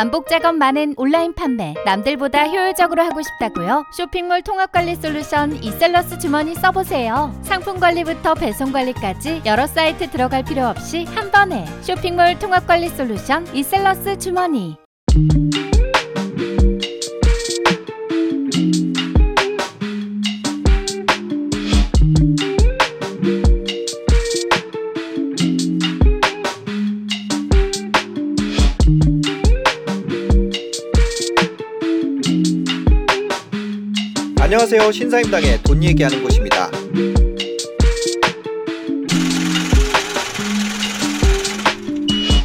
반복 작업 많은 온라인 판매 남들보다 효율적으로 하고 싶다고요? 쇼핑몰 통합 관리 솔루션 이셀러스 주머니 써보세요. 상품 관리부터 배송 관리까지 여러 사이트 들어갈 필요 없이 한 번에 쇼핑몰 통합 관리 솔루션 이셀러스 주머니. 안녕하세요. 신사임당의 돈 얘기하는 곳입니다.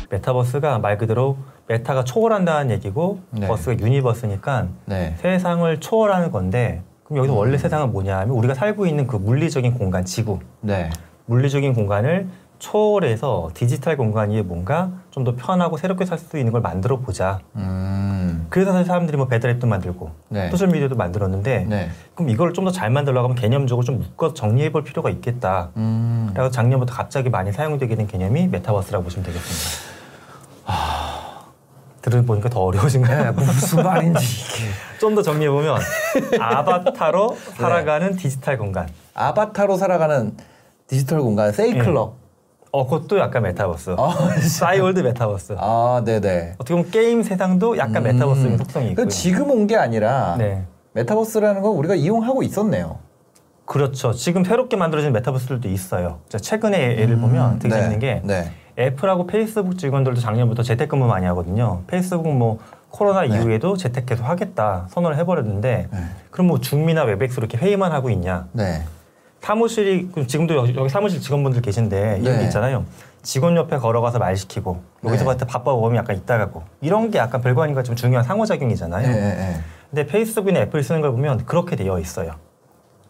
메타버스가 말 그대로 meta가 초월한다는 얘기고 네. verse가 universe니까 네. 세상을 초월하는 건데 그럼 여기서 음. 원래 세상은 뭐냐 하면 우리가 살고 있는 그 물리적인 공간 지구 네. 물리적인 공간을 초월해서 디지털 공간 위에 뭔가 좀 더 편하고 새롭게 살 수 있는 걸 만들어 보자. 음. 그래서 사실 사람들이 뭐 배달앱도 만들고 네. 소셜 미디어도 만들었는데 네. 그럼 이걸 좀 더 잘 만들려고 하면 개념적으로 좀 묶어 정리해 볼 필요가 있겠다. 음. 그래서 작년부터 갑자기 많이 사용되게 된 개념이 메타버스라고 보시면 되겠습니다. 들어보니까 더 어려우신가요? 네, 무슨 말인지. 좀 더 정리해 보면 아바타로 살아가는 디지털 공간. 아바타로 살아가는 디지털 공간 세이클럽. 어, 그것도 약간 메타버스. 아, 싸이월드 메타버스. 아, 네, 네. 어떻게 보면 게임 세상도 약간 메타버스의 속성이. 그 지금 온 게 아니라 네. 메타버스라는 거 우리가 이용하고 있었네요. 그렇죠. 지금 새롭게 만들어진 메타버스들도 있어요. 자, 최근에 예를 보면 되게 네. 재밌는 게 네. 애플하고 페이스북 직원들도 작년부터 재택근무 많이 하거든요. 페이스북 뭐 코로나 네. 이후에도 재택 계속 하겠다 선언을 해버렸는데 네. 그럼 뭐 줌이나 웹엑스로 이렇게 회의만 하고 있냐? 네. 사무실이 지금도 여기, 사무실 직원분들 계신데 이런 네. 게 있잖아요. 직원 옆에 걸어가서 말 시키고 여기서 네. 봤을 때 바빠 보면 약간 이따 가고 이런 게 약간 별거 아닌가 좀 중요한 상호작용이잖아요. 네, 네. 근데 페이스북이나 애플 쓰는 걸 보면 그렇게 되어 있어요.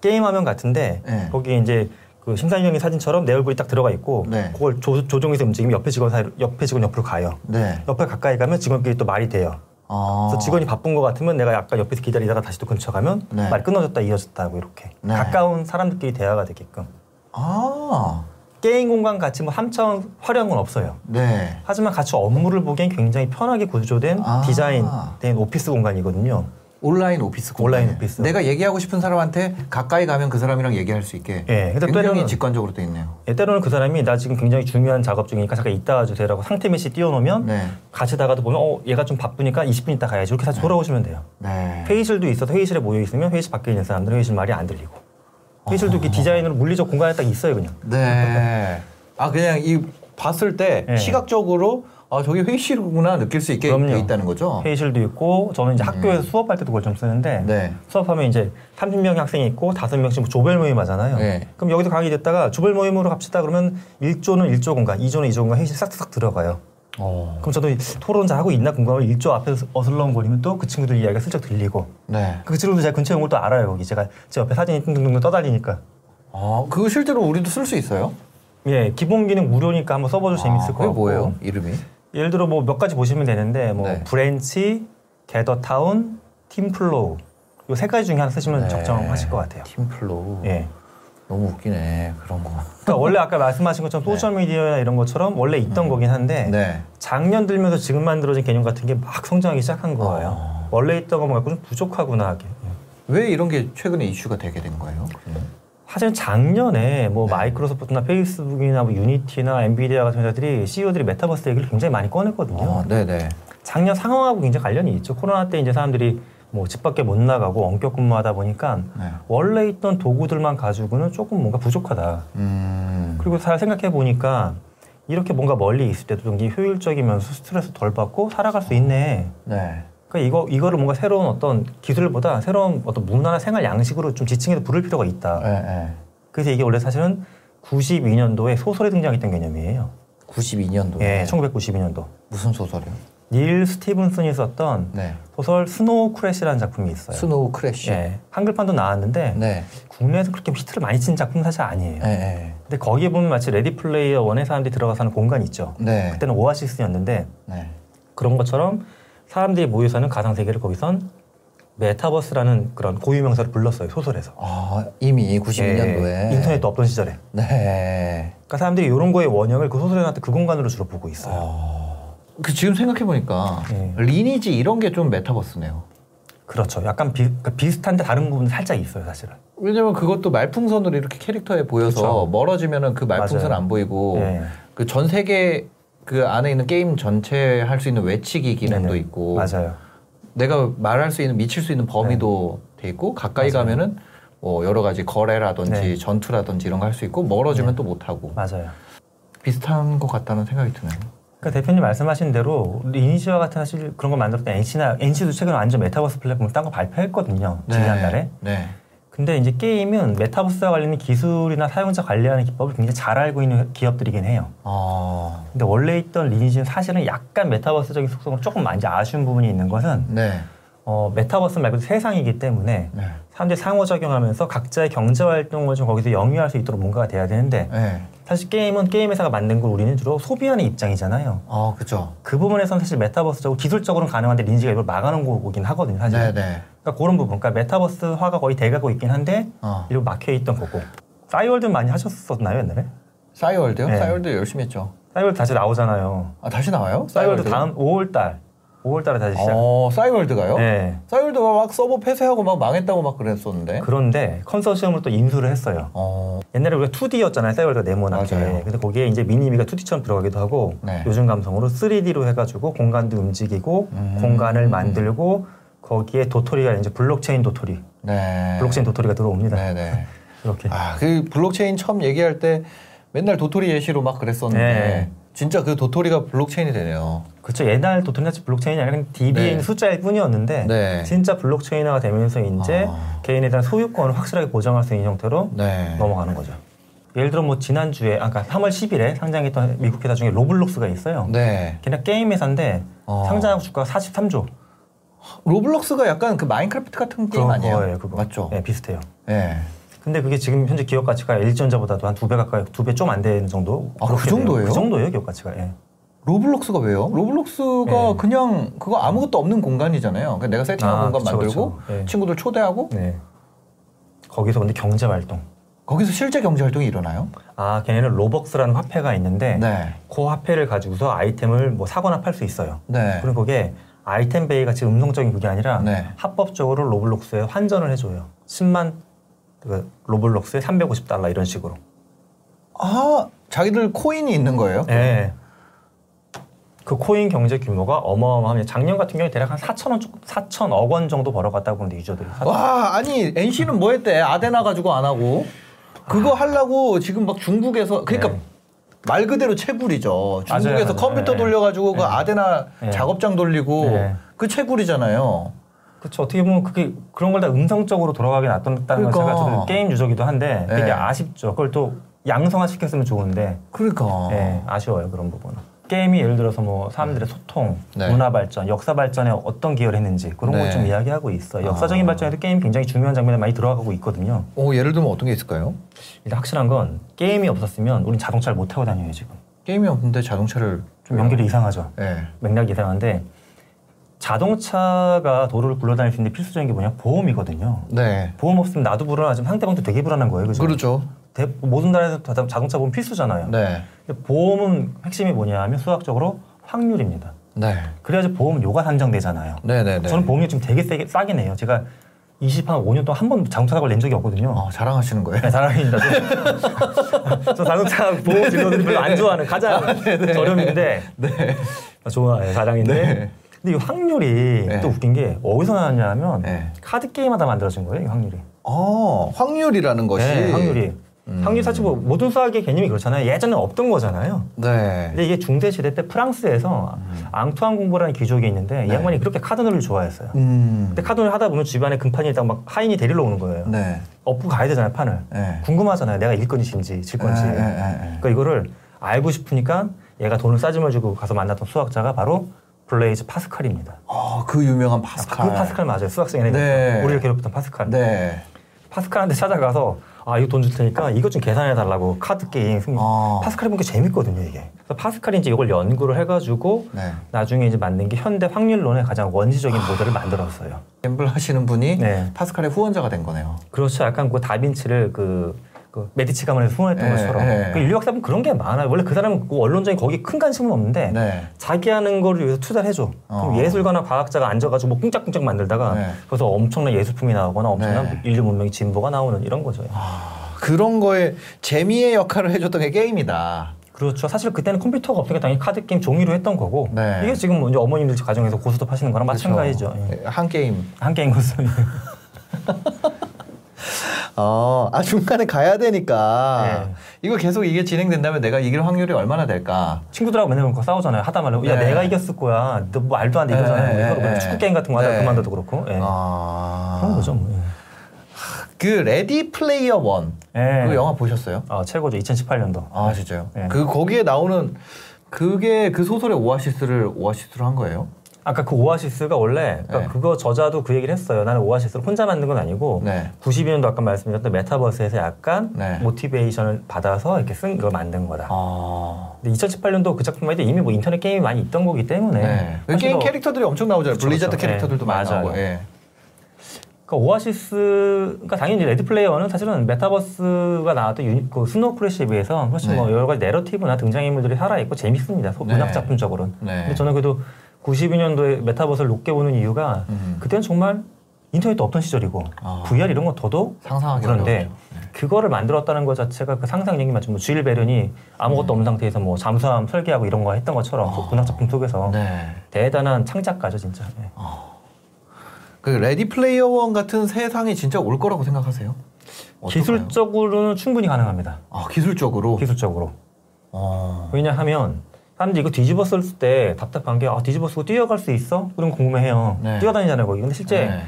게임 화면 같은데 네. 거기 이제 그 신사임당님 사진처럼 내 얼굴이 딱 들어가 있고 네. 그걸 조, 조종해서 움직이면 옆에 직원 사이 옆에 직원 옆으로 가요. 네. 옆에 가까이 가면 직원끼리 또 말이 돼요. 아. 그래서 직원이 바쁜 것 같으면 내가 약간 옆에서 기다리다가 다시 또 근처 가면 네. 말이 끊어졌다 이어졌다 하고 이렇게 네. 가까운 사람들끼리 대화가 되게끔 아. 게임 공간 같이 뭐 삼차원 화려한 건 없어요. 네. 하지만 같이 업무를 보기엔 굉장히 편하게 구조된 아. 디자인된 오피스 공간이거든요. 온라인 오피스 공간. 온라인 오피스. 내가 얘기하고 싶은 사람한테 가까이 가면 그 사람이랑 얘기할 수 있게. 예, 근데 굉장히 때로는- 직관적으로 돼 있네요. 예, 때로는 그 사람이 나 지금 굉장히 중요한 작업 중이니까 잠깐 이따 와주세요라고 상태 메시지 띄워놓으면 네. 가시다가도 보면 어 얘가 좀 바쁘니까 20분 있다 가야지 이렇게 다시 돌아오시면 돼요. 네. 회의실도 있어서 회의실에 모여 있으면 회의실 밖에 있는 사람들은 회의실 말이 안 들리고 회의실도 이렇게 디자인으로 물리적 공간에 딱 있어요 그냥. 네. 아 그냥 이 봤을 때 네. 시각적으로 아 저기 회의실이구나 느낄 수 있게 그럼요. 돼 있다는 거죠. 회의실도 있고 저는 이제 학교에서 수업할 때도 그걸 좀 쓰는데 음. 네. 수업하면 이제 30명의 학생이 있고 5명씩 뭐 조별 모임 하잖아요. 네. 그럼 여기서 강의 됐다가 조별 모임으로 갑시다 그러면 1조는 1조 공간, 2조는 2조 공간 회의실 싹싹 들어가요. 어. 그럼 저도 이 토론 잘 하고 있나 궁금하면 1조 앞에서 어슬렁거리면 또 그 친구들 이야기가 슬쩍 들리고 네. 그 친구들 제가 근처에 온 걸 또 알아요. 거기 제가 제 옆에 사진이 뚱뚱뚱 떠다니니까. 아 그거 실제로 우리도 쓸 수 있어요? 예, 기본 기능 무료니까 한번 써봐도 재밌을 아, 것 그게 같고. 뭐예요? 이름이? 예를 들어 뭐 몇 가지 보시면 되는데 뭐 네. 브랜치, 게더타운, 팀플로우 요 세 가지 중에 하나 쓰시면 네. 적정하실 것 같아요. 팀플로우. 예. 너무 웃기네 그런 거. 그러니까 원래 아까 말씀하신 것처럼 네. 소셜 미디어나 이런 것처럼 원래 있던 거긴 한데 네. 작년 들면서 지금 만들어진 개념 같은 게 막 성장하기 시작한 거예요. 아. 원래 있던 거 갖고 좀 부족하구나 하게. 왜 이런 게 최근에 이슈가 되게 된 거예요? 그러면? 사실 작년에 뭐 네. 마이크로소프트나 페이스북이나 뭐 유니티나 엔비디아 같은 회사들이 CEO들이 메타버스 얘기를 굉장히 많이 꺼냈거든요. 아, 네네. 작년 상황하고 굉장히 관련이 있죠. 코로나 때 이제 사람들이 뭐 집 밖에 못 나가고 원격 근무하다 보니까 네. 원래 있던 도구들만 가지고는 조금 뭔가 부족하다. 음. 그리고 잘 생각해 보니까 이렇게 뭔가 멀리 있을 때도 좀 효율적이면서 스트레스 덜 받고 살아갈 수 있네. 네. 그러니까 이거 이거를 뭔가 새로운 어떤 기술보다 새로운 어떤 문화나 생활 양식으로 좀 지칭해서 부를 필요가 있다. 네. 네. 그래서 이게 원래 사실은 92년도에 소설에 등장했던 개념이에요. 92년도. 예, 1992년도. 무슨 소설이요? 닐 스티븐슨이 썼던 네. 소설 스노우 크래시라는 작품이 있어요. 스노우 크래쉬. 예, 한글판도 나왔는데 네. 국내에서 그렇게 히트를 많이 친 작품 은 사실 아니에요. 네. 네. 근데 거기에 보면 마치 레디 플레이어 원에 사람들이 들어가서 하는 공간 있죠. 네. 그때는 오아시스였는데 네. 그런 것처럼 사람들이 모여 사는 가상 세계를 거기선 메타버스라는 그런 고유 명사를 불렀어요 소설에서. 아, 이미 92년도에. 예, 인터넷도 없던 시절에. 네. 그러니까 사람들이 이런 거의 원형을 그 소설에 나왔던 그 공간으로 주로 보고 있어요. 어. 그 지금 생각해 보니까 네. 리니지 이런 게 좀 메타버스네요. 그렇죠. 약간 비, 그러니까 비슷한데 다른 부분은 살짝 있어요, 사실은. 왜냐면 그것도 말풍선으로 이렇게 캐릭터에 보여서 그쵸. 멀어지면은 그 말풍선 맞아요. 안 보이고 네. 그전 세계 그 안에 있는 게임 전체 할수 있는 외치기 기능도 네네. 있고 맞아요. 내가 말할 수 있는 미칠 수 있는 범위도 돼 있고 가까이 맞아요. 가면은 뭐 여러 가지 거래라든지 네. 전투라든지 이런 거 할 수 있고 멀어지면 네. 또 못 하고 맞아요. 비슷한 것 같다는 생각이 드네요. 그러니까 대표님 말씀하신 대로 리니지와 같은 사실 그런 거 만들었던 NC나 NC도 최근에 완전 메타버스 플랫폼을 딴 거 발표했거든요. 지난달에. 네. 근데 이제 게임은 메타버스와 관련된 기술이나 사용자 관리하는 기법을 굉장히 잘 알고 있는 기업들이긴 해요. 어. 근데 원래 있던 리니지는 사실은 약간 메타버스적인 속성으로 조금 많이 아쉬운 부분이 있는 것은 네. 어, 메타버스 말고 세상이기 때문에 네. 사람들이 상호 작용하면서 각자의 경제 활동을 좀 거기서 영위할 수 있도록 뭔가가 돼야 되는데 네. 사실 게임은 게임 회사가 만든 걸 우리는 주로 소비하는 입장이잖아요. 어, 그죠. 그 부분에서는 사실 메타버스적으로 기술적으로는 가능한데 리니지가 이걸 막아놓은 거긴 하거든요, 사실. 네, 네. 그러니까 그런 부분, 그러니까 메타버스화가 거의 돼가고 있긴 한데 어. 이리고 막혀 있던 거고. 싸이월드 많이 하셨었나요 옛날에? 싸이월드요? 네. 싸이월드 열심히 했죠. 싸이월드 다시 나오잖아요. 아, 다시 나와요? 싸이월드 다음 5월달, 5월달에 다시 시작. 어, 싸이월드가요? 네. 싸이월드가 막 서버 폐쇄하고 막 망했다고 막 그랬었는데. 그런데 컨소시엄으로 또 인수를 했어요. 어. 옛날에 우리가 2D였잖아요, 싸이월드가 네모나게. 맞아요. 근데 거기에 이제 미니미가 2D처럼 들어가기도 하고 네. 요즘 감성으로 3D로 해가지고 공간도 움직이고 음. 공간을 만들고 거기에 도토리가 이제 블록체인 도토리, 네. 블록체인 도토리가 들어옵니다. 네, 네. 이렇게. 아, 그 블록체인 처음 얘기할 때 맨날 도토리 예시로 막 그랬었는데 네. 진짜 그 도토리가 블록체인이 되네요. 그렇죠. 옛날 도토리는 사실 블록체인이 아니라 그냥 DB에 네. 숫자일 뿐이었는데 네. 진짜 블록체인화가 되면서 이제 아. 개인에 대한 소유권을 확실하게 보장할 수 있는 형태로 네. 넘어가는 거죠. 예를 들어 뭐 지난주에 아까 3월 10일에 상장했던 미국 회사 중에 로블록스가 있어요. 네. 걔네 게임 회사인데 어. 상장하고 주가가 43조. 로블록스가 약간 그 마인크래프트 같은 게임 아니에요? 거예요, 그거. 맞죠? 네, 비슷해요. 네. 근데 그게 지금 현재 기업 가치가 LG전자보다도 한 두 배 가까이 두 배 좀 안 되는 정도. 아, 그 정도예요? 돼요. 그 정도예요, 기업 가치가. 예. 로블록스가 왜요? 로블록스가 네. 그냥 그거 아무것도 없는 공간이잖아요. 그러니까 내가 세팅한 아, 공간 그쵸, 만들고 그쵸. 네. 친구들 초대하고 네. 거기서 근데 경제 활동. 거기서 실제 경제 활동이 일어나요? 아, 걔네는 로벅스라는 화폐가 있는데 네. 그 화폐를 가지고서 아이템을 뭐 사거나 팔 수 있어요. 네. 그리고 그게 아이템 베이 같이 음성적인 그게 아니라 네. 합법적으로 로블록스에 환전을 해줘요. 10만 그 로블록스에 350달러 이런 식으로. 아, 자기들 코인이 있는 거예요? 네. 그 코인 경제 규모가 어마어마합니다. 작년 같은 경우에 대략 한 4천 원, 4천억 원 정도 벌어갔다고 보는데 유저들이. 와, 아니 NC는 뭐 했대? 아데나 가지고 안 하고 그거 하려고 지금 막 중국에서 그러니까 네. 말 그대로 채굴이죠. 맞아요, 중국에서 맞아요. 컴퓨터 네. 돌려가지고 그 네. 아데나 네. 작업장 돌리고 네. 그 채굴이잖아요. 그렇죠. 어떻게 보면 그게 그런 걸 다 음성적으로 돌아가게 놔뒀다는 건 그러니까. 제가 저도 게임 유저기도 한데 되게 네. 아쉽죠. 그걸 또 양성화 시켰으면 좋은데 그러니까. 네, 아쉬워요 그런 부분은. 게임이 예를 들어서 뭐 사람들의 소통, 네. 문화 발전, 역사 발전에 어떤 기여를 했는지 그런 네. 걸좀 이야기하고 있어요. 역사적인 아. 발전에도 게임 굉장히 중요한 장면에 많이 들어가고 있거든요. 어, 예를 들면 어떤 게 있을까요? 일단 확실한 건 게임이 없었으면 우린 자동차를 못 타고 다녀요 지금. 게임이 없는데 자동차를 좀 연결이 이상하죠. 네. 맥락이 이상한데 자동차가 도로를 굴러다닐 수 있는 필수적인 게 뭐냐 보험이거든요. 네. 보험 없으면 나도 불안하지만 상대방도 되게 불안한 거예요. 그죠? 그렇죠. 대- 모든 나라에서 다 자동차 보험 필수잖아요. 네. 보험은 핵심이 뭐냐 하면 수학적으로 확률입니다. 네. 그래야지 보험 요가 산정되잖아요. 네, 네, 네. 저는 보험료 지금 되게 세게, 싸게 내요. 제가 20 한 5년 동안 한 번도 자동차 사고를 낸 적이 없거든요. 어, 자랑하시는 거예요? 네, 자랑입니다. 저, 저 자동차 보험 진료들이 별로 안 좋아하는 가장 저렴인데 좋아해요. 자랑인데. 네. 근데 이 확률이 네. 또 웃긴 게 어디서 나왔냐면 네. 카드 게임하다 만들어진 거예요. 이 확률이. 어, 확률이라는 것이 네, 확률이. 음. 확률 사실 뭐 모든 수학의 개념이 그렇잖아요. 예전에 없던 거잖아요. 네. 근데 이게 중세 시대 때 프랑스에서 앙투안 공보라는 귀족이 있는데 이 네. 양반이 그렇게 카드놀이를 좋아했어요. 음. 근데 카드놀이 하다 보면 집안에 금판이 있다가 막 하인이 데리러 오는 거예요. 네. 업고 가야 되잖아요, 판을. 네. 궁금하잖아요. 내가 이길 건지 질 건지. 네, 네, 네, 네. 그러니까 이거를 알고 싶으니까 얘가 돈을 싸짊어지고 가서 만났던 수학자가 바로 블레이즈 파스칼입니다. 어, 그 유명한 파스칼. 그 파스칼 맞아요. 수학생이 네. 네. 우리를 괴롭혔던 파스칼. 네. 파스칼한테 찾아가서 아 이거 돈 줄 테니까 이것 좀 계산해 달라고 카드 게임. 어. 파스칼이 보니까 재밌거든요 이게. 그래서 파스칼이 이제 이걸 연구를 해가지고 네. 나중에 이제 만든 게 현대 확률론의 가장 원시적인 모델을 만들었어요. 갬블 하시는 분이 네. 파스칼의 후원자가 된 거네요. 그렇죠. 약간 그 다빈치를 그 그 메디치 가문에서 후원했던 예, 것처럼 예. 그 인류 보면 그런 게 많아요. 원래 그 사람은 그 원론적인 거기 큰 관심은 없는데 네. 자기 하는 거를 위해서 투자를 해줘. 그럼 어. 예술가나 과학자가 앉아가지고 뭐 꿍짝꿍짝 만들다가 네. 그래서 엄청난 예술품이 나오거나 엄청난 네. 인류 문명의 진보가 나오는 이런 거죠. 그런 거에 재미의 역할을 해줬던 게 게임이다. 그렇죠. 사실 그때는 컴퓨터가 없으니까 당연히 카드 게임 종이로 했던 거고 네. 이게 지금 뭐 이제 어머님들 가정에서 고스톱 하시는 거랑 마찬가지죠. 예. 그렇죠. 한게임. 한게임 고스톱. 어, 아 중간에 가야 되니까 네. 이거 계속 이게 진행된다면 내가 이길 확률이 얼마나 될까? 친구들하고 맨날 그거 싸우잖아요. 하다 말고 야 네. 내가 이겼을 거야. 너 뭐 말도 안 돼 이거잖아요. 네, 뭐 그냥 네. 축구 게임 같은 거 하다 네. 그만둬도 그렇고. 예. 아, 그런 거죠. 뭐. 예. 그 레디 플레이어 원. 예. 그 영화 보셨어요? 아, 최고죠. 2018년도. 아 진짜요? 네. 그 거기에 나오는 그게 그 소설의 오아시스를 오아시스로 한 거예요? 아까 그 오아시스가 원래 그러니까 네. 그거 저자도 그 얘기를 했어요. 나는 오아시스를 혼자 만든 건 아니고 네. 92년도 아까 말씀드렸던 메타버스에서 약간 네. motivation을 받아서 이렇게 쓴걸 만든 거다. 아. 근데 2018년도 그 작품만 해도 이미 뭐 인터넷 게임이 많이 있던 거기 때문에 네. 그 게임 뭐 캐릭터들이 엄청 나오잖아요. 그렇죠, 블리자드 그렇죠. 캐릭터들도 네, 많이 맞아요. 나오고. 예. 그러니까 오아시스가 당연히 레디 플레이어는 사실은 메타버스가 나왔던 유니, 그 스노우 크래시에 비해서 훨씬 네. 뭐 여러 가지 narrative나 등장인물들이 살아있고 재밌습니다. 소- 네. 문학 작품적으로는. 네. 근데 저는 그래도 92년도에 메타버스를 높게 보는 이유가 음. 그때는 정말 인터넷도 없던 시절이고 아. VR 이런 거 더더욱 상상하기 그런데. 네. 그거를 만들었다는 것 자체가 그 상상력이 맞죠. 뭐 쥘 베른이 아무것도 없는 상태에서 뭐 잠수함 설계하고 이런 거 했던 것처럼 그 문학 작품 속에서 네. 대단한 창작가죠 진짜. 네. 그 레디 플레이어 원 같은 세상이 진짜 올 거라고 생각하세요? 어떨까요? 기술적으로는 충분히 가능합니다. 아, 기술적으로. 기술적으로. 어. 왜냐하면 사람들이 이거 뒤집어 쓸 때 답답한 게 아, 뒤집어 쓰고 뛰어갈 수 있어? 그런 거 궁금해해요. 네. 뛰어다니잖아요 거기. 근데 실제 네.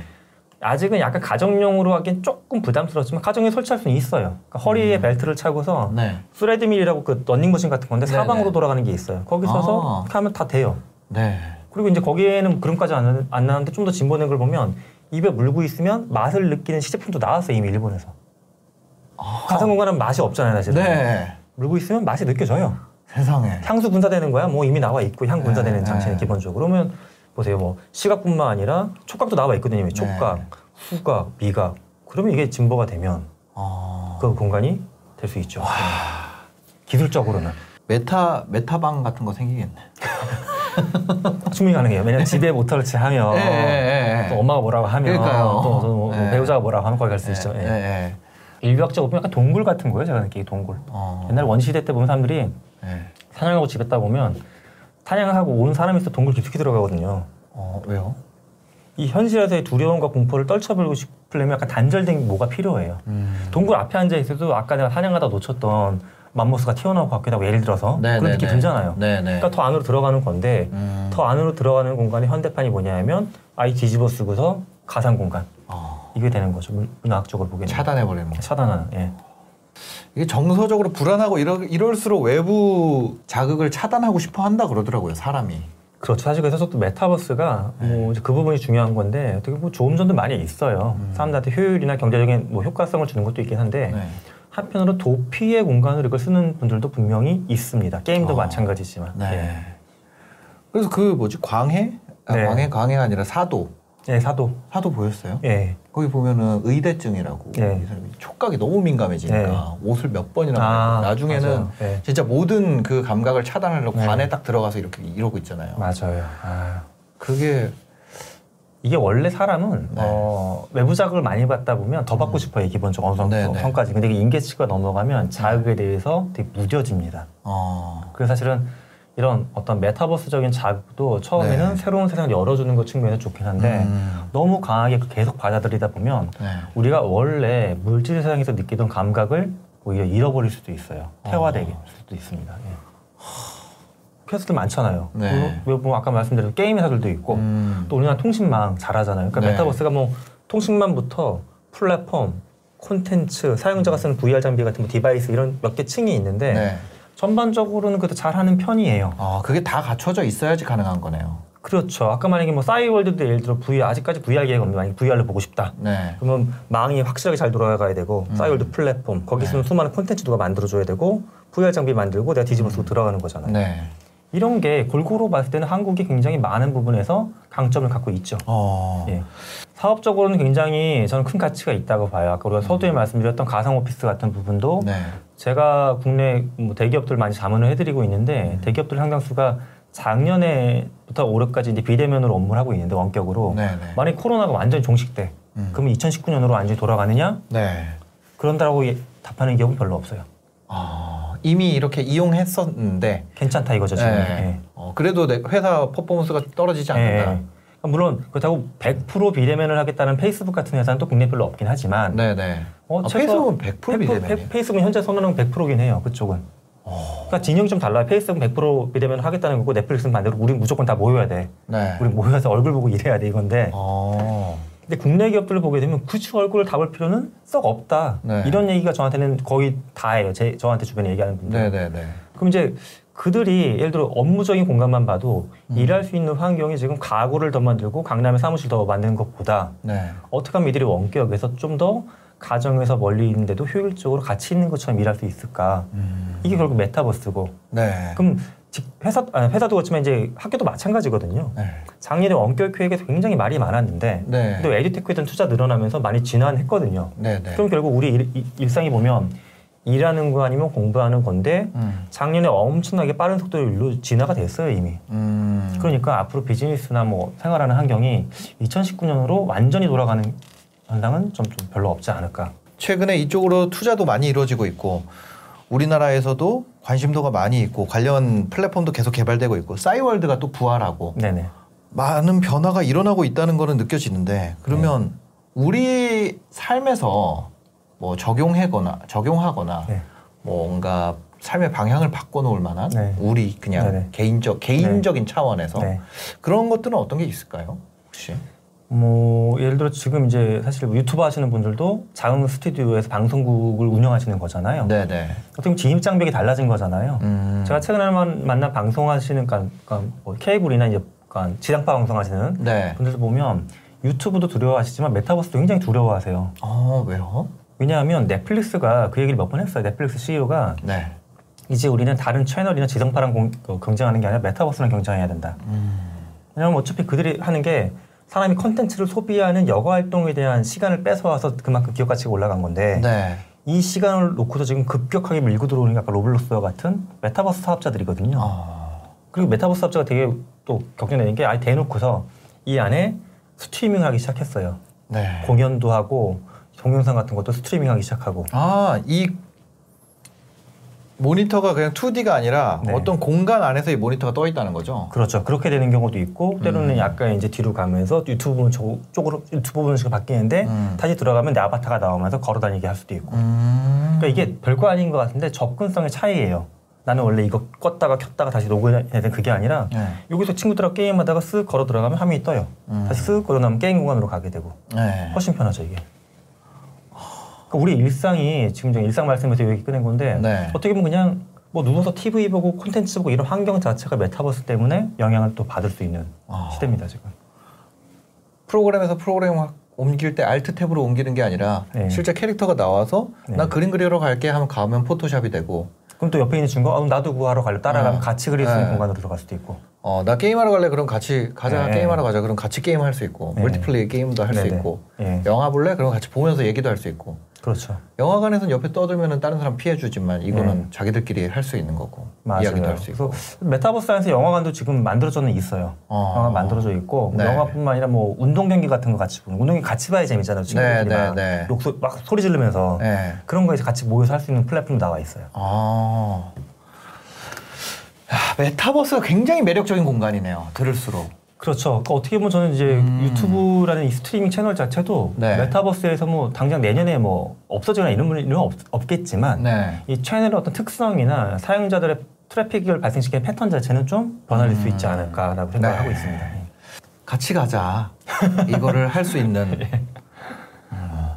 아직은 약간 가정용으로 하기엔 조금 부담스럽지만 가정에 설치할 수는 있어요. 그러니까 허리에 벨트를 차고서 네. treadmill이라고 그 런닝머신 같은 건데 네네. 사방으로 돌아가는 게 있어요. 거기 서서 아. 이렇게 하면 다 돼요. 네. 그리고 이제 거기에는 그런까지 안, 안 나는데 좀 더 진보된 걸 보면 입에 물고 있으면 맛을 느끼는 시제품도 나왔어요 이미 일본에서. 가상 공간은 맛이 없잖아요 사실. 아. 네. 물고 있으면 맛이 느껴져요. 세상에. 향수 분사되는 거야 뭐 이미 나와 있고 향 분사되는 네, 장치는 네. 기본적으로 그러면 보세요 뭐 시각뿐만 아니라 촉각도 나와 있거든요 이미 네. 촉각, 후각, 미각. 그러면 이게 진보가 되면 어. 그 공간이 될 수 있죠. 네. 기술적으로는 메타 메타방 같은 거 생기겠네. 충분히 가능해요. 왜냐면 집에 모터를 하면 예, 예, 예. 또 엄마가 뭐라고 하면 그러니까요. 또, 또뭐 예. 배우자가 뭐라고 하면 거기 갈 수 있죠. 예. 인류학적으로 보면 약간 동굴 같은 거예요. 제가 느끼기 동굴. 어. 옛날 원시대 때 보면 사람들이 예. 사냥하고 집에 있다 보면 사냥하고 온 사람이 있어 동굴 깊숙이 들어가거든요. 어, 왜요? 이 현실에서의 두려움과 공포를 떨쳐버리고 싶으려면 약간 단절된 뭐가 필요해요. 음. 동굴 앞에 앉아 있어도 아까 내가 사냥하다 놓쳤던 맘모스가 튀어나올 것 같기도 하고 예를 들어서 네, 그런 네, 느낌이 네. 들잖아요. 네, 네. 그러니까 더 안으로 들어가는 건데 음. 더 안으로 들어가는 공간의 현대판이 뭐냐면 아이 뒤집어 쓰고서 가상 공간 어. 이게 되는 거죠. 문- 문화학적으로 보기에는 차단해 버리는 거. 차단하는. 예. 이게 정서적으로 불안하고 이러, 이럴수록 외부 자극을 차단하고 싶어 한다 그러더라고요, 사람이. 그렇죠. 사실 그래서 또 메타버스가 네. 뭐 이제 그 부분이 중요한 건데 어떻게 보면 좋은 점도 많이 있어요. 음. 사람들한테 효율이나 경제적인 뭐 효과성을 주는 것도 있긴 한데 네. 한편으로 도피의 공간으로 이걸 쓰는 분들도 분명히 있습니다. 게임도 어. 마찬가지지만. 네. 그래서 그 뭐지 광해? 아, 네. 광해 광해가 아니라 사도. 예. 예, 사도. 사도 보였어요? 예. 거기 보면은 의대증이라고 네. 이 사람이 촉각이 너무 민감해지니까 네. 옷을 몇 번이나 아, 나중에는. 네. 진짜 모든 그 감각을 차단하려고 네. 관에 딱 들어가서 이렇게 이러고 있잖아요. 맞아요. 아. 그게 이게 원래 사람은 네. 어, 외부 자극을 많이 받다 보면 더 받고 싶어요. 기본적으로 어느 정도 네, 네. 성까지. 근데 인계치가 넘어가면 자극에 대해서 되게 무뎌집니다. 어. 그래서 사실은 이런 어떤 메타버스적인 자극도 처음에는 네. 새로운 세상을 열어주는 것 측면에서 좋긴 한데 음. 너무 강하게 계속 받아들이다 보면 네. 우리가 원래 물질 세상에서 느끼던 감각을 오히려 잃어버릴 수도 있어요. 퇴화되게 어. 수도 있습니다. 예. 회사들 많잖아요. 네. 뭐, 뭐 아까 말씀드린 게임 회사들도 있고 음. 또 우리나라 통신망 잘하잖아요. 그러니까 네. 메타버스가 뭐 통신망부터 플랫폼, 콘텐츠, 사용자가 쓰는 VR 장비 같은 뭐 device 이런 몇 개 층이 있는데 네. 전반적으로는 그래도 잘하는 편이에요. 어, 그게 다 갖춰져 있어야지 가능한 거네요. 그렇죠. 아까 만약에 뭐 싸이월드도 예를 들어 VR 아직까지 VR 기회가 없는데 만약 VR을 보고 싶다. 네. 그러면 망이 확실하게 잘 돌아가야 되고 음. 싸이월드 플랫폼 거기 네. 수많은 콘텐츠 누가 만들어줘야 되고 VR 장비 만들고 내가 뒤집어 쓰고 들어가는 거잖아요. 네. 이런 게 골고루 봤을 때는 한국이 굉장히 많은 부분에서 강점을 갖고 있죠. 어. 예. 사업적으로는 굉장히 저는 큰 가치가 있다고 봐요. 아까 우리가 서두에 말씀드렸던 가상 오피스 같은 부분도 네. 제가 국내 뭐 대기업들 많이 자문을 해드리고 있는데 대기업들 상당수가 작년에부터 올해까지 이제 비대면으로 업무를 하고 있는데 원격으로 네, 네. 만약 코로나가 완전히 종식돼 음. 그러면 2019년으로 완전히 돌아가느냐 네. 그런다라고 예- 답하는 기업은 별로 없어요. 아, 이미 이렇게 이용했었는데 괜찮다 이거죠 지금. 네. 예. 어, 그래도 내 회사 퍼포먼스가 떨어지지 않는다. 예. 물론 그렇다고 100% 비대면을 하겠다는 페이스북 같은 회사는 또 국내 별로 없긴 하지만 네, 네. 어, 아, 페이스북은 100% 페- 비대면이에요. 페- 페이스북은 현재 선언은 100%긴 해요. 그쪽은. 그러니까 진영이 좀 달라요. 페이스북은 100% 비대면 하겠다는 거고 넷플릭스는 반대로 우린 무조건 다 모여야 돼. 네. 우리 모여서 얼굴 보고 일해야 돼 이건데. 어. 근데 국내 기업들을 보게 되면 굳이 얼굴을 다볼 필요는 썩 없다. 네. 이런 얘기가 저한테는 거의 다예요. 제 저한테 주변에 얘기하는 분들. 네, 네, 네. 그럼 이제 그들이 예를 들어 업무적인 공간만 봐도 음. 일할 수 있는 환경이 지금 가구를 더 만들고 강남에 사무실 더 만드는 것보다 네. 어떻게 하면 이들이 원격에서 좀 더 가정에서 멀리 있는데도 효율적으로 같이 있는 것처럼 일할 수 있을까? 음. 이게 결국 메타버스고. 네. 그럼 직- 회사 아니, 회사도 그렇지만 이제 학교도 마찬가지거든요. 네. 작년에 원격 교육에 굉장히 말이 많았는데, 네. 근데 에듀테크에 대한 투자 늘어나면서 많이 진화했거든요. 네, 네. 그럼 결국 우리 일, 이- 일상이 보면 일하는 거 아니면 공부하는 건데 음. 작년에 엄청나게 빠른 속도로 진화가 됐어요 이미. 음. 그러니까 앞으로 비즈니스나 뭐 생활하는 환경이 2019년으로 완전히 돌아가는 현상은 좀, 좀 별로 없지 않을까. 최근에 이쪽으로 투자도 많이 이루어지고 있고 우리나라에서도 관심도가 많이 있고 관련 플랫폼도 계속 개발되고 있고 싸이월드가 또 부활하고 네네. 많은 변화가 일어나고 있다는 거는 느껴지는데 그러면 우리 삶에서 뭐 적용하거나 적용하거나 네. 뭔가 삶의 방향을 바꿔놓을 만한 네. 우리 그냥. 개인적 개인적인 차원에서 네. 그런 것들은 어떤 게 있을까요? 혹시? 뭐 예를 들어 지금 이제 사실 뭐 유튜브 하시는 분들도 작은 스튜디오에서 방송국을 운영하시는 거잖아요. 네네. 어떻게 보면 진입 장벽이 달라진 거잖아요. 음. 제가 최근에 만- 만난 방송하시는 그러니까, 그러니까 뭐 케이블이나 이제 그러니까 지상파 방송하시는 네. 분들 보면 유튜브도 두려워하시지만 메타버스도 굉장히 두려워하세요. 어 왜요? 왜냐하면 넷플릭스가 그 얘기를 몇 번 했어요. 넷플릭스 CEO가 네. 이제 우리는 다른 채널이나 지상파랑 공- 그 경쟁하는 게 아니라 메타버스랑 경쟁해야 된다. 음. 왜냐하면 어차피 그들이 하는 게 사람이 컨텐츠를 소비하는 여가 활동에 대한 시간을 뺏어와서 그만큼 기업 가치가 올라간 건데 네. 이 시간을 놓고서 지금 급격하게 밀고 들어오는 게 아까 로블록스와 같은 메타버스 사업자들이거든요. 어. 그리고 메타버스 사업자가 되게 또 걱정되는 게 아예 대놓고서 이 안에 스트리밍을 하기 시작했어요. 네. 공연도 하고 동영상 같은 것도 스트리밍하기 시작하고 아, 이 모니터가 그냥 2D가 아니라 네. 어떤 공간 안에서 이 모니터가 떠 있다는 거죠. 그렇죠. 그렇게 되는 경우도 있고 때로는 음. 약간 이제 뒤로 가면서 유튜브 쪽으로 유튜브 부분씩 바뀌는데 음. 다시 들어가면 내 아바타가 나오면서 걸어다니게 할 수도 있고. 음. 그러니까 이게 별거 아닌 것 같은데 접근성의 차이예요. 나는 원래 이거 껐다가 켰다가 다시 로그인해야 되는 그게 아니라 네. 여기서 친구들하고 게임하다가 쓱 걸어 들어가면 화면이 떠요. 음. 다시 쓱 걸어 나면 게임 공간으로 가게 되고 네. 훨씬 편하죠 이게. 그러니까 우리 일상이 지금 저 일상 말씀에서 여기 꺼낸 건데 네. 어떻게 보면 그냥 뭐 누워서 TV 보고 콘텐츠 보고 이런 환경 자체가 메타버스 때문에 영향을 또 받을 수 있는 아. 시대입니다 지금. 프로그램에서 프로그램 확 옮길 때 Alt Tab으로 옮기는 게 아니라 네. 실제 캐릭터가 나와서 네. 나 그림 그리러 갈게 하면 가면 포토샵이 되고 그럼 또 옆에 있는 친구가 어, 나도 그거 하러 갈래 따라가면 어. 같이 그릴 수 있는 네. 공간으로 들어갈 수도 있고. 어, 나 게임하러 갈래 그럼 같이 가자 네. 게임하러 가자 그럼 같이 게임할 수 있고 네. multiplay 게임도 할 수. 있고 예, 영화 볼래 그럼 같이 보면서 얘기도 할 수 있고 그렇죠. 영화관에서는 옆에 떠들면은 다른 사람 피해 주지만 이거는 네. 자기들끼리 할 수 있는 거고 맞아요. 이야기도 할 수 있고 메타버스 안에서 영화관도 지금 만들어져는 있어요. 어. 영화 만들어져 있고 네. 영화뿐만 아니라 뭐 운동 경기 같은 거 같이 보는 운동 경기 같이 봐야 재밌잖아요. 친구들이 네, 막, 네, 네. 욕소, 막 소리 지르면서 네. 그런 거에서 같이 모여서 할 수 있는 플랫폼 나와 있어요. 아. 야, 메타버스가 굉장히 매력적인 공간이네요. 들을수록. 그렇죠. 그러니까 어떻게 보면 저는 이제 음. 유튜브라는 이 스트리밍 채널 자체도 네. 메타버스에서 뭐 당장 내년에 뭐 없어지거나 이런 일은 없, 없겠지만 네. 이 채널의 어떤 특성이나 사용자들의 트래픽을 발생시키는 패턴 자체는 좀 변화될 수 있지 않을까라고 생각을 네. 하고 있습니다. 예. 같이 가자. 이거를 할 수 있는. 음.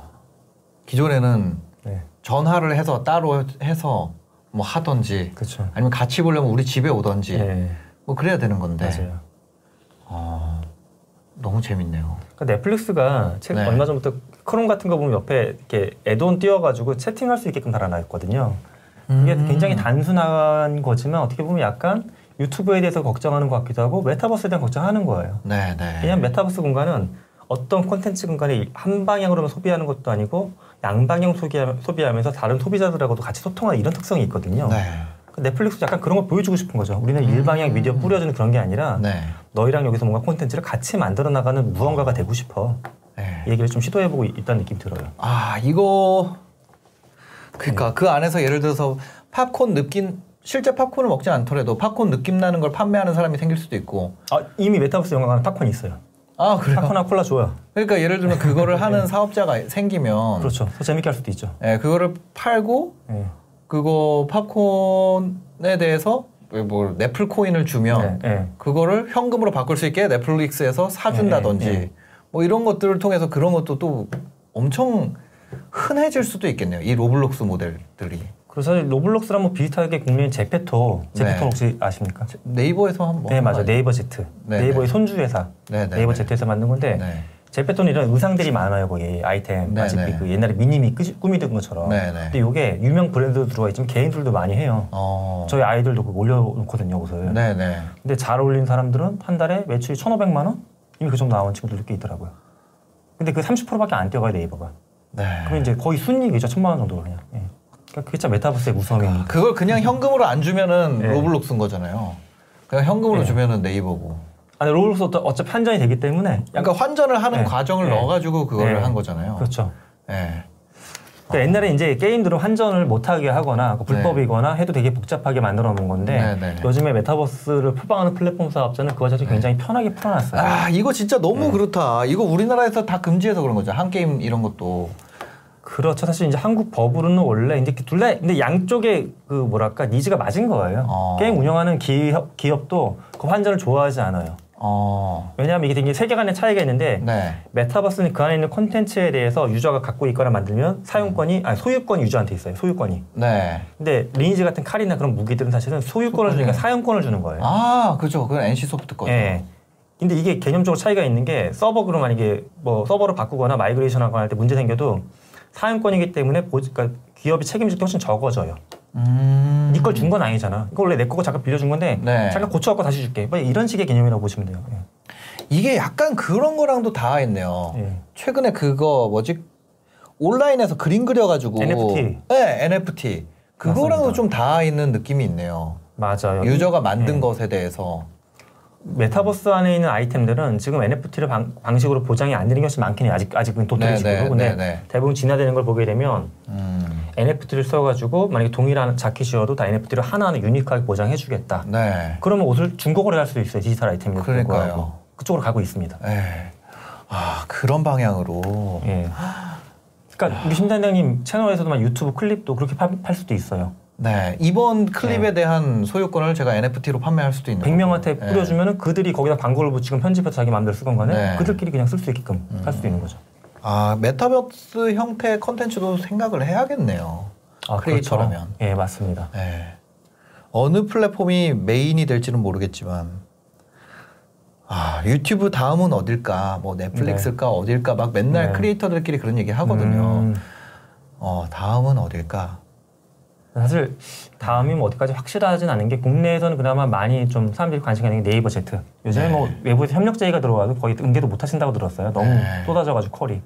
기존에는 네, 전화를 해서 따로 해서 뭐 하던지 그렇죠. 아니면 같이 보려면 우리 집에 오던지 예, 뭐 그래야 되는 건데. 맞아요. 어, 너무 재밌네요. 그러니까 넷플릭스가 책 네. 얼마 전부터 크롬 같은 거 보면 옆에 이렇게 애드온 띄워가지고 채팅할 수 있게끔 달아놨거든요. 이게 음. 굉장히 단순한 거지만 어떻게 보면 약간 유튜브에 대해서 걱정하는 것 같기도 하고 메타버스에 대한 걱정하는 거예요. 네, 네. 왜냐하면 메타버스 공간은 어떤 콘텐츠 공간이 한 방향으로만 소비하는 것도 아니고 양방향 소비하- 소비하면서 다른 소비자들하고도 같이 소통하는 이런 특성이 있거든요. 네. 그 넷플릭스 약간 그런 걸 보여주고 싶은 거죠. 우리는 일방향 미디어 뿌려주는 그런 게 아니라 네. 너희랑 여기서 뭔가 콘텐츠를 같이 만들어 나가는 무언가가 되고 싶어. 네. 이 얘기를 좀 시도해보고 있다는 느낌이 들어요. 아 이거 그러니까 그 안에서 예를 들어서 팝콘 느낌 실제 팝콘을 먹지 않더라도 팝콘 느낌 나는 걸 판매하는 사람이 생길 수도 있고 아, 이미 메타버스 영화관에 팝콘이 있어요. 아 그래요 팝콘이나 콜라 줘요. 그러니까 예를 들면 그거를 하는 사업자가 생기면 그렇죠. 더 재밌게 할 수도 있죠. 예, 그거를 팔고 예. 그거 팝콘에 대해서 뭐 넷플 코인을 주면 예, 예. 그거를 현금으로 바꿀 수 있게 넷플릭스에서 사준다든지 예, 예. 뭐 이런 것들을 통해서 그런 것도 또 엄청 흔해질 수도 있겠네요. 이 로블록스 모델들이 그래서 사실 로블록스랑 뭐 비슷하게 국내엔 제페토, 제페토 네. 혹시 아십니까? 네이버에서 한번 네, 맞아요. 한번 네이버 제트. 네, 네이버의 네. 손주 회사. 네, 네, 네이버 네. 제트에서 만든 건데 네. 제페토는 이런 의상들이 많아요, 거기 아이템. 네, 마치 네. 그 옛날에 미니미 끄- 꾸미던 것처럼. 네, 네. 근데 이게 유명 브랜드도 들어가 있지만 개인들도 많이 해요. 어. 저희 아이들도 올려놓거든요, 옷을. 네네. 근데 잘 어울리는 사람들은 한 달에 매출이 1,500만 원? 이미 그 정도 나온 친구들도 꽤 있더라고요. 근데 그 30%밖에 안 떼어가요, 네이버가. 네. 그럼 이제 거의 순이익이죠, 천만 원 정도가 그냥. 예. 그러니까 그게 참 메타버스의 무서움입니다. 그걸 그냥 현금으로 안 주면은 네. 로블록스인 거잖아요. 그냥 현금으로 네. 주면은 네이버고. 아니, 어차- 어차피 환전이 되기 때문에. 그러니까 환전을 하는 네. 과정을 네. 넣어가지고 그걸 네. 한 거잖아요. 그렇죠. 네. 그러니까 옛날에 이제 게임들은 환전을 못하게 하거나 그 불법이거나 해도 되게 복잡하게 만들어 놓은 건데 네, 네. 요즘에 메타버스를 표방하는 플랫폼 사업자는 그거 자체 굉장히 편하게 풀어놨어요. 아 이거 진짜 너무 네. 그렇다. 이거 우리나라에서 다 금지해서 그런 거죠. 한게임 이런 것도. 그렇죠. 사실 이제 한국 법으로는 원래 이제 둘 다 근데 양쪽에 그 뭐랄까 needs가 맞은 거예요. 어. 게임 운영하는 기업, 기업도 그 환전을 좋아하지 않아요. 어. 왜냐하면 이게 되게 세계관의 차이가 있는데 네. 메타버스는 그 안에 있는 콘텐츠에 대해서 user가 갖고 있거나 만들면 사용권이 아니 소유권이 user한테 있어요. 소유권이. 네. 근데 리니지 같은 칼이나 그런 무기들은 사실은 소유권을 주니까 사용권을 주는 거예요. 아 그죠. 그건 NC 소프트 거죠. 예. 근데 이게 개념적으로 차이가 있는 게 서버로 만약에 뭐 서버를 바꾸거나 migration 하거나 할 때 문제 생겨도 사용권이기 때문에 보, 그러니까 기업이 책임질 게 훨씬 적어져요. 음. 네걸 준 건 아니잖아. 이거 원래 내 거고 잠깐 빌려준 건데 네. 잠깐 고쳐갖고 다시 줄게. 뭐 이런 식의 개념이라고 보시면 돼요. 예. 이게 약간 그런 거랑도 닿아있네요. 예. 최근에 그거 뭐지 온라인에서 그림 그려가지고 NFT. 네, NFT. 그거랑도 맞습니다. 좀 닿아있는 느낌이 있네요. 맞아요. 유저가 만든 예. 것에 대해서. 메타버스 안에 있는 아이템들은 지금 NFT를 방, 식으로 보장이 안 되는 것이 많긴 해요. 아직 아직은 도토리식으로. 네, 네, 근데 네, 네. 대부분 진화되는 걸 보게 되면 음. NFT를 써가지고 만약에 동일한 자켓이어도 다 NFT를 하나하나 유니크하게 보장해주겠다. 네. 그러면 옷을 중고거래 할 수도 있어요. 디지털 아이템이 그러니까요. 그쪽으로 가고 있습니다. 네. 아 그런 방향으로. 예. 그러니까 우리 심 단장님 채널에서도 막 유튜브 클립도 그렇게 팔, 팔 수도 있어요. 네. 이번 클립에 대한 소유권을 제가 NFT로 판매할 수도 있는. 100명한테 거고. 네. 뿌려주면은 그들이 거기다 광고를 붙이고 편집해서 자기 마음대로 쓰건 간에 네. 음. 그들끼리 그냥 쓸 수 있게끔 할 수도 있는 거죠. 아 메타버스 형태 컨텐츠도 생각을 해야겠네요. 아, creator라면. 그렇죠. 예, 맞습니다. 네. 어느 플랫폼이 메인이 될지는 모르겠지만 아 유튜브 다음은 어딜까 뭐 넷플릭스일까 어딜까 막 맨날 네. creator들끼리 그런 얘기 하거든요. 음, 어 다음은 어딜까? 사실 다음이 뭐 어디까지 확실하진 않은 게 국내에서는 그나마 많이 좀 사람들이 관심 갖는 게 네이버 제트. 요즘에 네. 뭐 외부에서 협력 제의가 들어와도 거의 응대도 못 하신다고 들었어요. 너무 네. 쏟아져가지고 call이.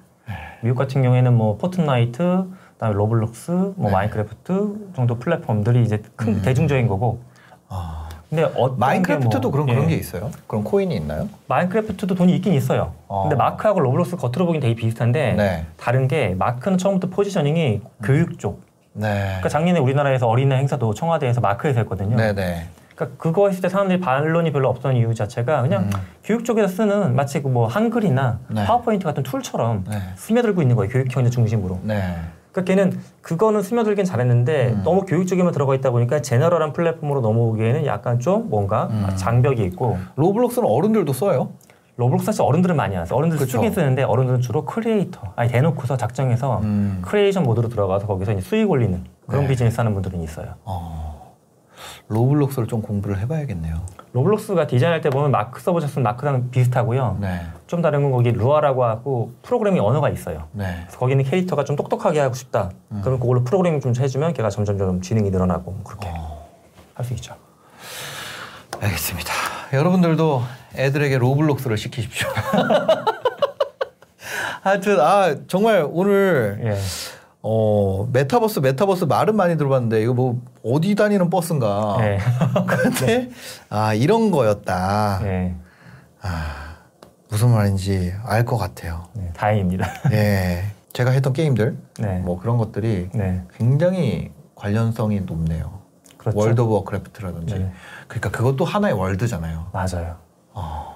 미국 같은 경우에는 뭐 포트나이트, 그다음에 로블록스, 뭐 네. 마인크래프트 정도 플랫폼들이 이제 큰 음. 대중적인 거고. 아, 근데 마인크래프트도 게 뭐, 그런 그런 예. 게 있어요? 그런 코인이 있나요? 마인크래프트도 돈이 있긴 있어요. 어. 근데 마크하고 로블록스 겉으로 보기엔 되게 비슷한데 네. 다른 게 마크는 처음부터 positioning이 교육 쪽. 네. 그러니까 작년에 우리나라에서 어린이 행사도 청와대에서 마크에서 했거든요. 네 네. 그러니까 그거 했을 때 사람들이 반론이 별로 없던 이유 자체가 그냥 음. 교육 쪽에서 쓰는 마치 그뭐 한글이나 네. 파워포인트 같은 tool처럼 네. 스며들고 있는 거예요. 교육형의 중심으로. 네. 그러니까 걔는 그거는 스며들긴 잘했는데 음. 너무 교육 쪽에만 들어가 있다 보니까 general한 플랫폼으로 넘어오기에는 약간 좀 뭔가 음. 장벽이 있고 로블록스는 어른들도 써요? 로블록스 사실 어른들은 많이 안 써요. 어른들 그쵸. 쓰긴 쓰는데 어른들은 주로 크리에이터 아니 대놓고서 작정해서 음. creation mode로 들어가서 거기서 이제 수익 올리는 그런 네. 비즈니스 하는 분들은 있어요. 어. 로블록스를 좀 공부를 해봐야겠네요. 로블록스가 디자인할 때 보면 마크 써보셨으면 마크랑 비슷하고요. 네. 좀 다른 건 거기 루아라고 하고 프로그래밍 언어가 있어요. 네. 그래서 거기는 캐릭터가 좀 똑똑하게 하고 싶다. 음. 그럼 그걸로 프로그래밍 좀 해주면 걔가 점점 좀 지능이 늘어나고 뭐 그렇게 어. 할수 있죠. 알겠습니다. 여러분들도 애들에게 로블록스를 시키십시오. 하여튼 아 정말 오늘 예. 어 메타버스 메타버스 말은 많이 들어봤는데 이거 뭐 어디 다니는 버스인가? 예. 근데 아 이런 거였다. 예. 무슨 말인지 알 것 같아요. 네, 다행입니다. 예, 제가 했던 게임들 네. 뭐 그런 것들이 네. 굉장히 관련성이 높네요. 그렇죠. 월드 오브 워크래프트라든지. 네. 그러니까 그것도 하나의 월드잖아요. 맞아요. 어,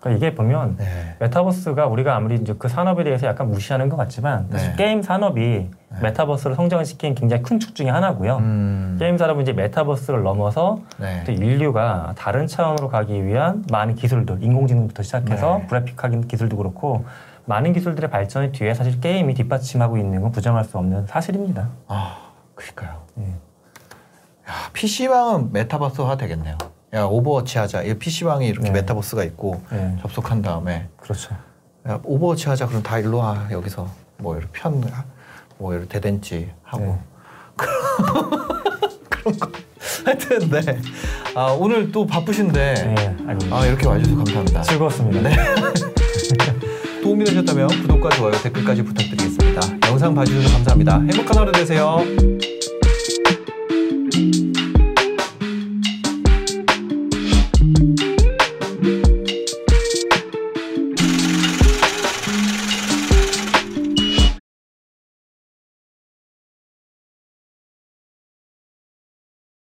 그러니까 이게 보면 네. 메타버스가 우리가 아무리 이제 그 산업에 대해서 약간 무시하는 것 같지만 사실 네. 게임 산업이 메타버스를 성장을 시킨 굉장히 큰 축 중에 하나고요. 음, 게임 산업은 이제 메타버스를 넘어서 네. 또 인류가 다른 차원으로 가기 위한 많은 기술들, 인공지능부터 시작해서 네. 그래픽 기술도 그렇고 많은 기술들의 발전의 뒤에 사실 게임이 뒷받침하고 있는 건 부정할 수 없는 사실입니다. 아, 그니까요. PC방은 메타버스화 되겠네요. 야, 오버워치 하자. 이 PC방이 이렇게 네. 메타버스가 있고 예. 접속한 다음에 그렇죠. 야, 오버워치 하자. 그럼 다 일로 와. 여기서 뭐 이렇게 편, 뭐 이렇게 데덴찌 하고. 네. 그런 거. 하여튼, 네. 아, 오늘 또 바쁘신데. 예, 아닙니다. 아, 이렇게 와주셔서 감사합니다. 즐거웠습니다. 네. 도움이 되셨다면 구독과 좋아요, 댓글까지 부탁드리겠습니다. 영상 봐주셔서 감사합니다. 행복한 하루 되세요.